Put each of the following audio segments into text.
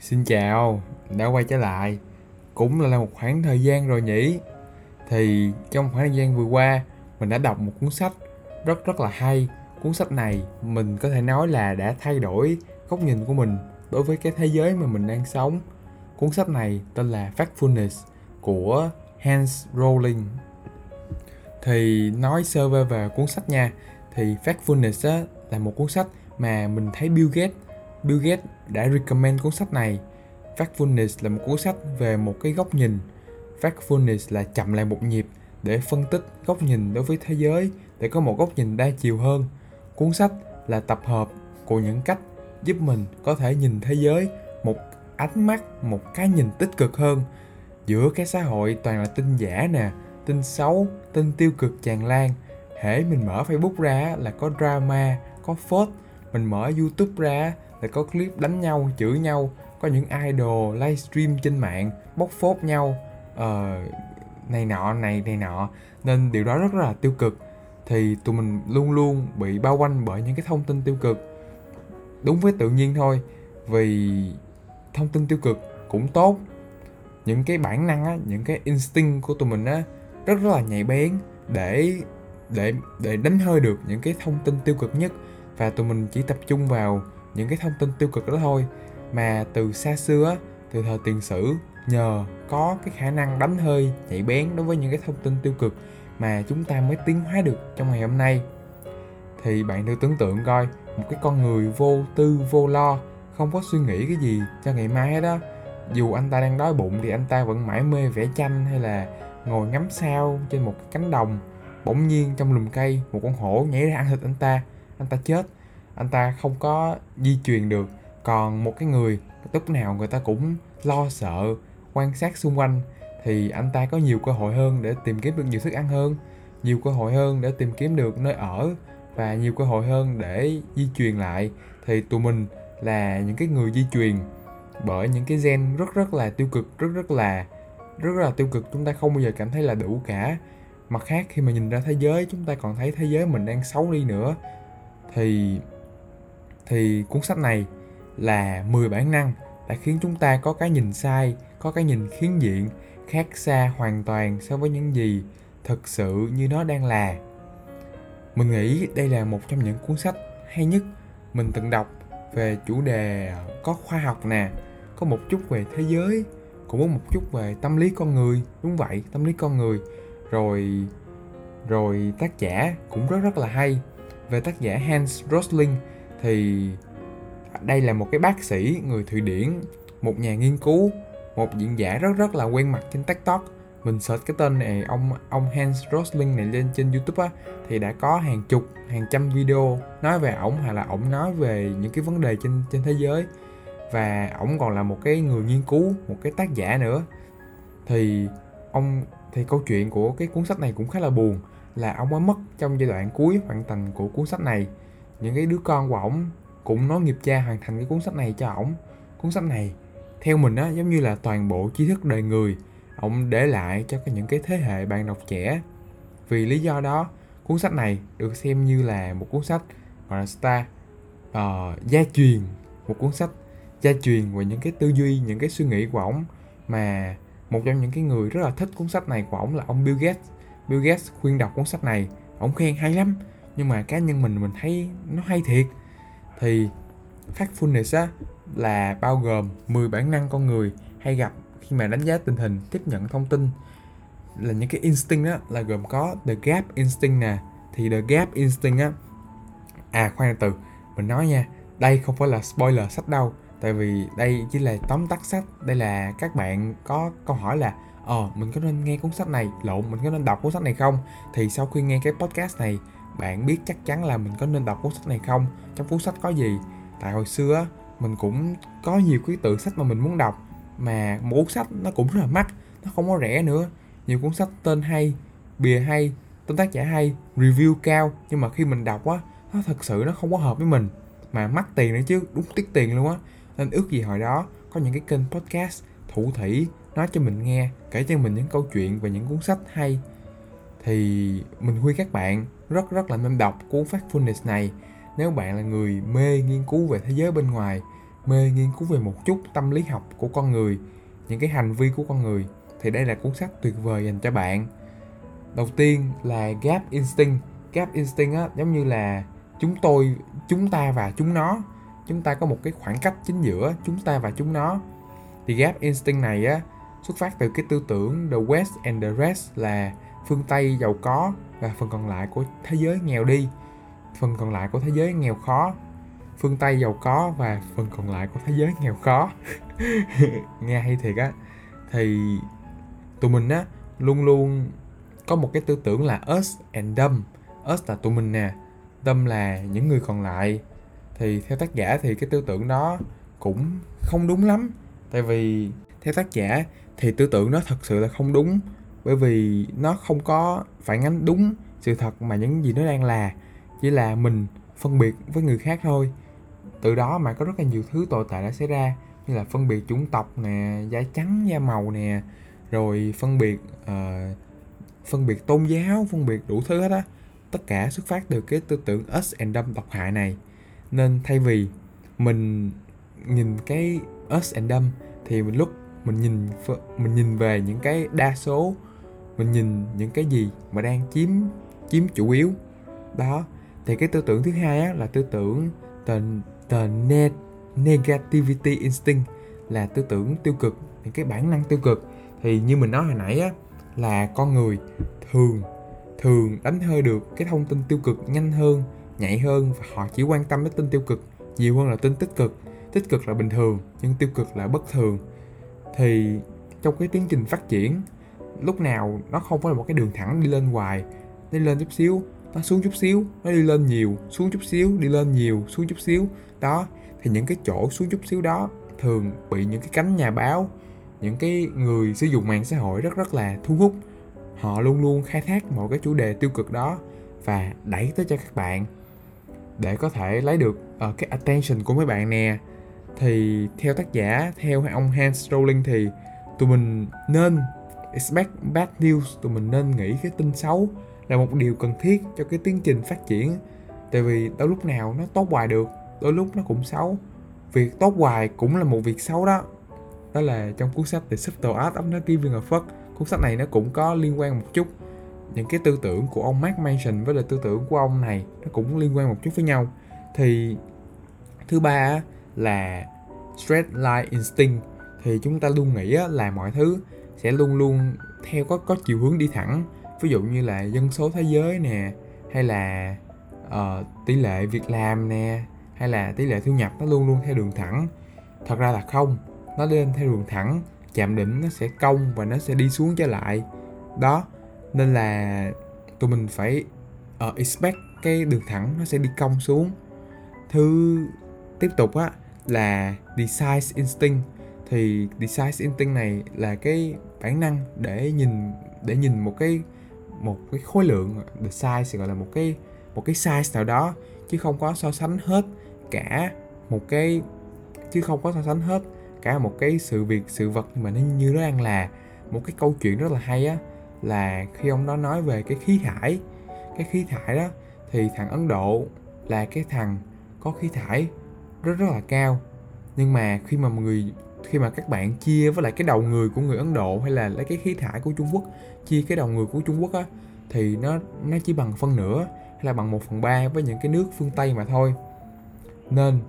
Xin chào, đã quay trở lại. Cũng là một khoảng thời gian rồi nhỉ. Thì trong khoảng thời gian vừa qua, mình đã đọc một cuốn sách rất rất là hay. Cuốn sách này mình có thể nói là đã thay đổi góc nhìn của mình đối với cái thế giới mà mình đang sống. Cuốn sách này tên là Factfulness của Hans Rowling. Thì nói sơ về về cuốn sách nha, thì Factfulness á, là một cuốn sách mà mình thấy Bill Gates Bill Gates đã recommend cuốn sách này. Factfulness là một cuốn sách về một cái góc nhìn. Factfulness là chậm lại một nhịp để phân tích góc nhìn đối với thế giới để có một góc nhìn đa chiều hơn. Cuốn sách là tập hợp của những cách giúp mình có thể nhìn thế giới một ánh mắt, một cái nhìn tích cực hơn. Giữa cái xã hội toàn là tin giả nè, tin xấu, tin tiêu cực tràn lan. Hễ mình mở Facebook ra là có drama, có phốt, mình mở YouTube ra là có clip đánh nhau chửi nhau có những idol livestream trên mạng bóc phốt nhau uh, này nọ này này nọ. Nên điều đó rất là tiêu cực. Thì tụi mình luôn luôn bị bao quanh bởi những cái thông tin tiêu cực. Đúng với tự nhiên thôi vì thông tin tiêu cực cũng tốt. Những cái bản năng á những cái instinct của tụi mình á rất rất là nhạy bén để để để đánh hơi được những cái thông tin tiêu cực nhất. Và tụi mình chỉ tập trung vào những cái thông tin tiêu cực đó thôi. Mà từ xa xưa từ thời tiền sử, nhờ có cái khả năng đánh hơi, nhạy bén đối với những cái thông tin tiêu cực mà chúng ta mới tiến hóa được trong ngày hôm nay. Thì bạn thử tưởng tượng coi, một cái con người vô tư, vô lo, không có suy nghĩ cái gì cho ngày mai hết đó dù anh ta đang đói bụng thì anh ta vẫn mãi mê vẽ tranh hay là ngồi ngắm sao trên một cái cánh đồng. Bỗng nhiên trong lùm cây, một con hổ nhảy ra ăn thịt anh ta. Anh ta chết anh ta không có di truyền được. Còn một cái người, lúc nào người ta cũng lo sợ, quan sát xung quanh, thì anh ta có nhiều cơ hội hơn để tìm kiếm được nhiều thức ăn hơn, nhiều cơ hội hơn để tìm kiếm được nơi ở, và nhiều cơ hội hơn để di truyền lại. Thì tụi mình là những cái người di truyền bởi những cái gen rất rất là tiêu cực, rất rất là rất là tiêu cực. Chúng ta không bao giờ cảm thấy là đủ cả. Mặt khác, khi mà nhìn ra thế giới, chúng ta còn thấy thế giới mình đang xấu đi nữa. Thì thì cuốn sách này là 10 bản năng đã khiến chúng ta có cái nhìn sai, có cái nhìn khiến diện, khác xa hoàn toàn so với những gì thực sự như nó đang là. Mình nghĩ đây là một trong những cuốn sách hay nhất mình từng đọc về chủ đề có khoa học nè, có một chút về thế giới, cũng có một chút về tâm lý con người, đúng vậy, tâm lý con người. Rồi rồi tác giả cũng rất rất là hay. Về tác giả Hans Rosling thì đây là một cái bác sĩ người Thụy Điển, một nhà nghiên cứu, một diễn giả rất rất là quen mặt trên TikTok. Mình search cái tên này ông ông Hans Rosling này lên trên YouTube á thì đã có hàng chục, hàng trăm video nói về ổng hay là ổng nói về những cái vấn đề trên trên thế giới và ổng còn là một cái người nghiên cứu, một cái tác giả nữa. Thì ông thì câu chuyện của cái cuốn sách này cũng khá là buồn là ông mới mất trong giai đoạn cuối hoàn thành của cuốn sách này những cái đứa con của ổng cũng nói nghiệp cha hoàn thành cái cuốn sách này cho ổng. Cuốn sách này theo mình á giống như là toàn bộ tri thức đời người ổng để lại cho những cái thế hệ bạn đọc trẻ. Vì lý do đó cuốn sách này được xem như là một cuốn sách gọi là star uh, ờ, gia truyền một cuốn sách gia truyền về những cái tư duy những cái suy nghĩ của ổng. Mà một trong những cái người rất là thích cuốn sách này của ổng là ông Bill Gates. Bill Gates khuyên đọc cuốn sách này ổng khen hay lắm nhưng mà cá nhân mình mình thấy nó hay thiệt. Thì Factfulness á, là bao gồm 10 bản năng con người hay gặp khi mà đánh giá tình hình, tiếp nhận thông tin. Là những cái instinct á, là gồm có the gap instinct nè. Thì the gap instinct á à khoan từ, mình nói nha, đây không phải là spoiler sách đâu. Tại vì đây chỉ là tóm tắt sách. Đây là các bạn có câu hỏi là ờ mình có nên nghe cuốn sách này? Lộn, mình có nên đọc cuốn sách này không? Thì sau khi nghe cái podcast này bạn biết chắc chắn là mình có nên đọc cuốn sách này không? Trong cuốn sách có gì? Tại hồi xưa mình cũng có nhiều cái tự sách mà mình muốn đọc, mà một cuốn sách nó cũng rất là mắc, nó không có rẻ nữa. Nhiều cuốn sách tên hay, bìa hay tên tác giả hay, review cao, nhưng mà khi mình đọc á, nó thật sự nó không có hợp với mình. Mà mắc tiền nữa chứ, đúng tiết tiền luôn á. Nên ước gì hồi đó có những cái kênh podcast thủ thủy nói cho mình nghe, kể cho mình những câu chuyện về những cuốn sách hay. Thì mình khuyên các bạn rất rất là nên đọc cuốn Factfulness này. Nếu bạn là người mê nghiên cứu về thế giới bên ngoài, mê nghiên cứu về một chút tâm lý học của con người, những cái hành vi của con người, thì đây là cuốn sách tuyệt vời dành cho bạn. Đầu tiên là gap instinct. Gap instinct á, giống như là chúng tôi, chúng ta và chúng nó. Chúng ta có một cái khoảng cách chính giữa chúng ta và chúng nó. Thì gap instinct này á, xuất phát từ cái tư tưởng the west and the rest là phương tây giàu có và phần còn lại của thế giới nghèo đi, phần còn lại của thế giới nghèo khó. Phương tây giàu có và phần còn lại của thế giới nghèo khó. Nghe hay thiệt á. Thì tụi mình á, luôn luôn có một cái tư tưởng là us and them. Us là tụi mình nè, them là những người còn lại. Thì theo tác giả thì cái tư tưởng đó cũng không đúng lắm. Tại vì theo tác giả thì tư tưởng nó thật sự là không đúng bởi vì nó không có phản ánh đúng sự thật mà những gì nó đang là chỉ là mình phân biệt với người khác thôi. Từ đó mà có rất là nhiều thứ tồi tệ đã xảy ra như là phân biệt chủng tộc nè da trắng da màu nè rồi phân biệt uh, phân biệt tôn giáo phân biệt đủ thứ hết á. Tất cả xuất phát từ cái tư tưởng us and them độc hại này. Nên thay vì mình nhìn cái us and them thì mình lúc mình nhìn mình nhìn về những cái đa số mình nhìn những cái gì mà đang chiếm chiếm chủ yếu. Đó thì cái tư tưởng thứ hai á, là tư tưởng the, the net negativity instinct là tư tưởng tiêu cực những cái bản năng tiêu cực. Thì như mình nói hồi nãy á là con người thường thường đánh hơi được cái thông tin tiêu cực nhanh hơn nhạy hơn và họ chỉ quan tâm đến tin tiêu cực nhiều hơn là tin tích cực. Tích cực là bình thường nhưng tiêu cực là bất thường. Thì trong cái tiến trình phát triển lúc nào nó không phải là một cái đường thẳng đi lên hoài đi lên chút xíu nó xuống chút xíu nó đi lên nhiều xuống chút xíu đi lên nhiều xuống chút xíu. Đó thì những cái chỗ xuống chút xíu đó thường bị những cái cánh nhà báo những cái người sử dụng mạng xã hội rất rất là thu hút. Họ luôn luôn khai thác một cái chủ đề tiêu cực đó và đẩy tới cho các bạn để có thể lấy được uh, cái attention của mấy bạn nè. Thì theo tác giả theo ông Hans Rowling thì tụi mình nên expect bad news. Tụi mình nên nghĩ cái tin xấu là một điều cần thiết cho cái tiến trình phát triển. Tại vì đôi lúc nào nó tốt hoài được, đôi lúc nó cũng xấu. Việc tốt hoài cũng là một việc xấu đó. Đó là trong cuốn sách The Subtle Art of Not Giving a Fuck cuốn sách này nó cũng có liên quan một chút. Những cái tư tưởng của ông Mark Manson với là tư tưởng của ông này nó cũng liên quan một chút với nhau. Thì thứ ba là straight line instinct. Thì chúng ta luôn nghĩ là mọi thứ sẽ luôn luôn theo có có chiều hướng đi thẳng. Ví dụ như là dân số thế giới nè hay là uh, tỷ lệ việc làm nè hay là tỷ lệ thu nhập nó luôn luôn theo đường thẳng. Thật ra là không nó lên theo đường thẳng chạm đỉnh nó sẽ cong và nó sẽ đi xuống trở lại. Đó nên là tụi mình phải uh, expect cái đường thẳng nó sẽ đi cong xuống. Thứ tiếp tục á là decisive instinct thì decisive instinct này là cái bản năng để nhìn để nhìn một cái một cái khối lượng the size, gọi là một cái một cái size nào đó, chứ không có so sánh hết cả một cái, chứ không có so sánh hết cả một cái sự việc, sự vật mà nó như nó đang là. Một cái câu chuyện rất là hay á, là khi ông đó nói về cái khí thải, cái khí thải đó, thì thằng Ấn Độ là cái thằng có khí thải rất rất là cao. Nhưng mà khi mà người khi mà các bạn chia với lại cái đầu người của người Ấn Độ hay là lấy cái khí thải của Trung Quốc chia cái đầu người của Trung Quốc á thì nó nó chỉ bằng phân nửa hay là bằng một phần ba với những cái nước phương Tây mà thôi. Nên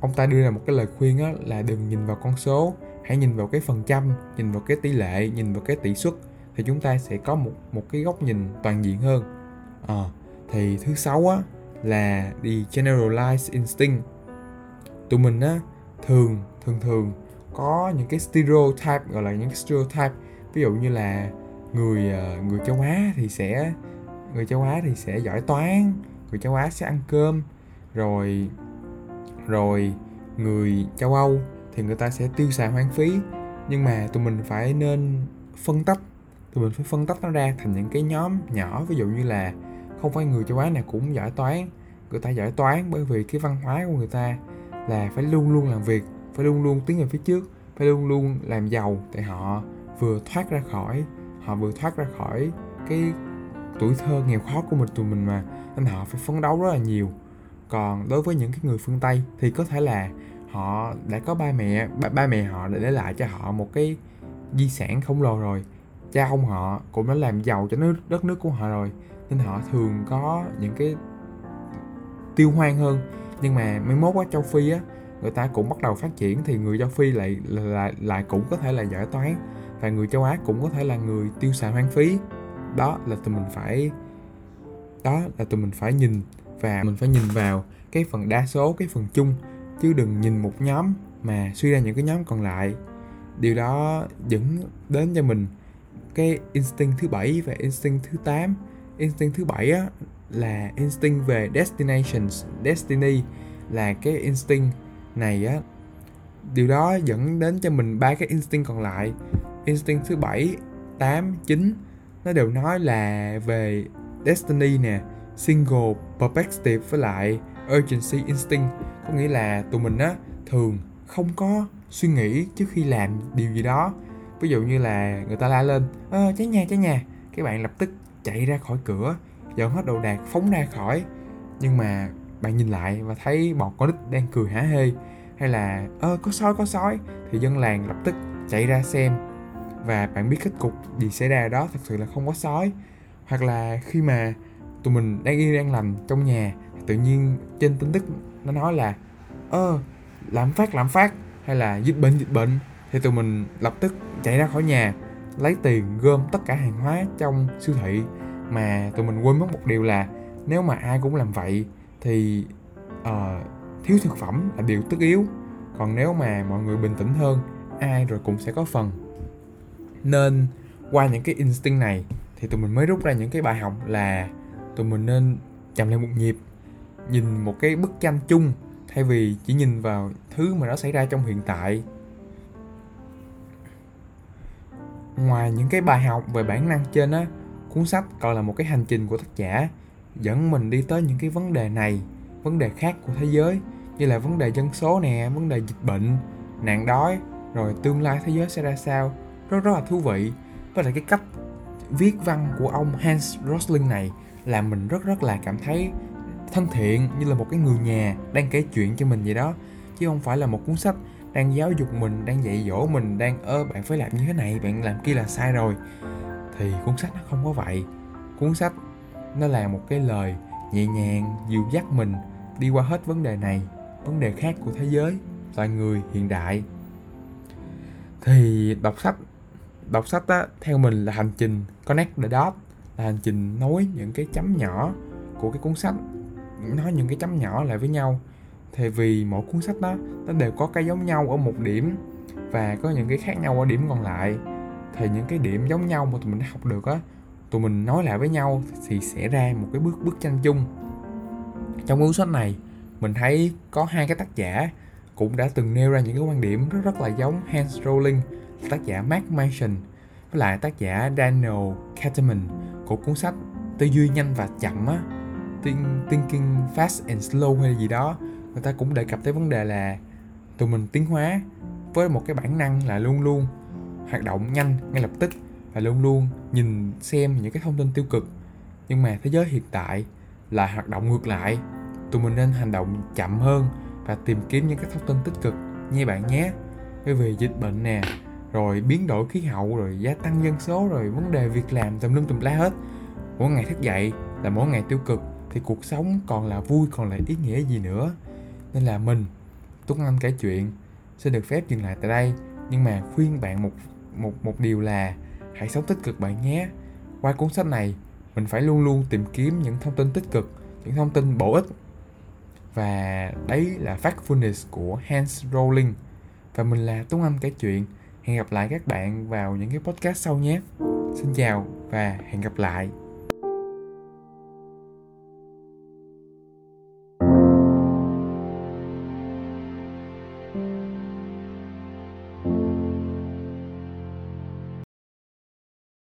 ông ta đưa ra một cái lời khuyên á là đừng nhìn vào con số hãy nhìn vào cái phần trăm nhìn vào cái tỷ lệ nhìn vào cái tỷ suất thì chúng ta sẽ có một một cái góc nhìn toàn diện hơn. À, thì thứ sáu á là the generalized instinct. Tụi mình á thường thường thường có những cái stereotype, gọi là những cái stereotype. Ví dụ như là người ờ, người châu Á thì sẽ, người châu Á thì sẽ giỏi toán, người châu Á sẽ ăn cơm. Rồi rồi người châu Âu thì người ta sẽ tiêu xài hoang phí. Nhưng mà tụi mình phải nên phân tách, tụi mình phải phân tách nó ra thành những cái nhóm nhỏ. Ví dụ như là không phải người châu Á nào cũng giỏi toán. Người ta giỏi toán bởi vì cái văn hóa của người ta là phải luôn luôn làm việc phải luôn luôn tiến về phía trước phải luôn luôn làm giàu tại họ vừa thoát ra khỏi họ vừa thoát ra khỏi cái tuổi thơ nghèo khó của mình tụi mình mà. Nên họ phải phấn đấu rất là nhiều. Còn đối với những cái người phương tây thì có thể là họ đã có ba mẹ ba, ba mẹ họ đã để lại cho họ một cái di sản khổng lồ rồi. Cha ông họ cũng đã làm giàu cho nước đất nước của họ rồi. Nên họ thường có những cái tiêu hoang hơn. Nhưng mà mấy mốt á châu phi á người ta cũng bắt đầu phát triển thì người châu phi lại lại lại cũng có thể là giỏi toán. Và người châu á cũng có thể là người tiêu xài hoang phí. Đó là tụi mình phải, đó là tụi mình phải nhìn và mình phải nhìn vào cái phần đa số, cái phần chung. Chứ đừng nhìn một nhóm mà suy ra những cái nhóm còn lại. Điều đó dẫn đến cho mình cái instinct thứ bảy và instinct thứ 8 instinct thứ bảy á, là instinct về destinations. Destiny là cái instinct này á điều đó dẫn đến cho mình ba cái instinct còn lại. Instinct thứ bảy 8, 9 nó đều nói là về destiny nè single perspective với lại urgency instinct. Có nghĩa là tụi mình á thường không có suy nghĩ trước khi làm điều gì đó. Ví dụ như là người ta la lên ơ cháy nhà cháy nhà. Các bạn lập tức chạy ra khỏi cửa dọn hết đồ đạc phóng ra khỏi. Nhưng mà bạn nhìn lại và thấy một con nít đang cười hả hê, hay là, ơ, có sói có sói, thì dân làng lập tức chạy ra xem. Và bạn biết kết cục gì xảy ra đó thật sự là không có sói. Hoặc là khi mà tụi mình đang yên đang lành trong nhà, tự nhiên trên tin tức nó nói là, ơ, lạm phát lạm phát, hay là dịch bệnh dịch bệnh, thì tụi mình lập tức chạy ra khỏi nhà, lấy tiền gom tất cả hàng hóa trong siêu thị. Mà tụi mình quên mất một điều là nếu mà ai cũng làm vậy thì uh, thiếu thực phẩm là điều tất yếu. Còn nếu mà mọi người bình tĩnh hơn ai rồi cũng sẽ có phần. Nên qua những cái instinct này thì tụi mình mới rút ra những cái bài học là tụi mình nên chậm lại một nhịp nhìn một cái bức tranh chung thay vì chỉ nhìn vào thứ mà nó xảy ra trong hiện tại. Ngoài những cái bài học về bản năng trên á cuốn sách còn là một cái hành trình của tác giả dẫn mình đi tới những cái vấn đề này, vấn đề khác của thế giới, như là vấn đề dân số nè, vấn đề dịch bệnh, nạn đói, rồi tương lai thế giới sẽ ra sao. Rất rất là thú vị. Với lại cái cách viết văn của ông Hans Rosling này làm mình rất rất là cảm thấy thân thiện, như là một cái người nhà đang kể chuyện cho mình vậy đó. Chứ không phải là một cuốn sách đang giáo dục mình, đang dạy dỗ mình, đang, ơ, bạn phải làm như thế này, bạn làm kia là sai rồi. Thì cuốn sách nó không có vậy. Cuốn sách nó là một cái lời nhẹ nhàng dìu dắt mình đi qua hết vấn đề này vấn đề khác của thế giới loài người hiện đại. Thì đọc sách đọc sách á, theo mình là hành trình connect the dot là hành trình nối những cái chấm nhỏ của cái cuốn sách. Nói những cái chấm nhỏ lại với nhau. Thì vì mỗi cuốn sách đó nó đều có cái giống nhau ở một điểm và có những cái khác nhau ở điểm còn lại. Thì những cái điểm giống nhau mà tụi mình đã học được á tụi mình nói lại với nhau thì sẽ ra một cái bức bức tranh chung. Trong cuốn sách này, mình thấy có hai cái tác giả cũng đã từng nêu ra những cái quan điểm rất rất là giống Hans Rowling, tác giả Mark Manson với lại tác giả Daniel Kahneman của cuốn sách tư duy nhanh và chậm á thinking fast and slow hay gì đó. Người ta cũng đề cập tới vấn đề là tụi mình tiến hóa với một cái bản năng là luôn luôn hoạt động nhanh ngay lập tức và luôn luôn nhìn xem những cái thông tin tiêu cực. Nhưng mà thế giới hiện tại là hoạt động ngược lại. Tụi mình nên hành động chậm hơn và tìm kiếm những cái thông tin tích cực nha bạn nhé. Cái về dịch bệnh nè, rồi biến đổi khí hậu, rồi gia tăng dân số, rồi vấn đề việc làm tùm lum tùm la hết. Mỗi ngày thức dậy là mỗi ngày tiêu cực, thì cuộc sống còn là vui, còn là ý nghĩa gì nữa? Nên là mình, tuấn anh kể chuyện, sẽ được phép dừng lại tại đây. Nhưng mà khuyên bạn một một một điều là hãy sống tích cực bạn nhé. Qua cuốn sách này, mình phải luôn luôn tìm kiếm những thông tin tích cực, những thông tin bổ ích. Và đấy là Factfulness của Hans Rowling. Và mình là Tuấn Anh kể chuyện. Hẹn gặp lại các bạn vào những cái podcast sau nhé. Xin chào và hẹn gặp lại.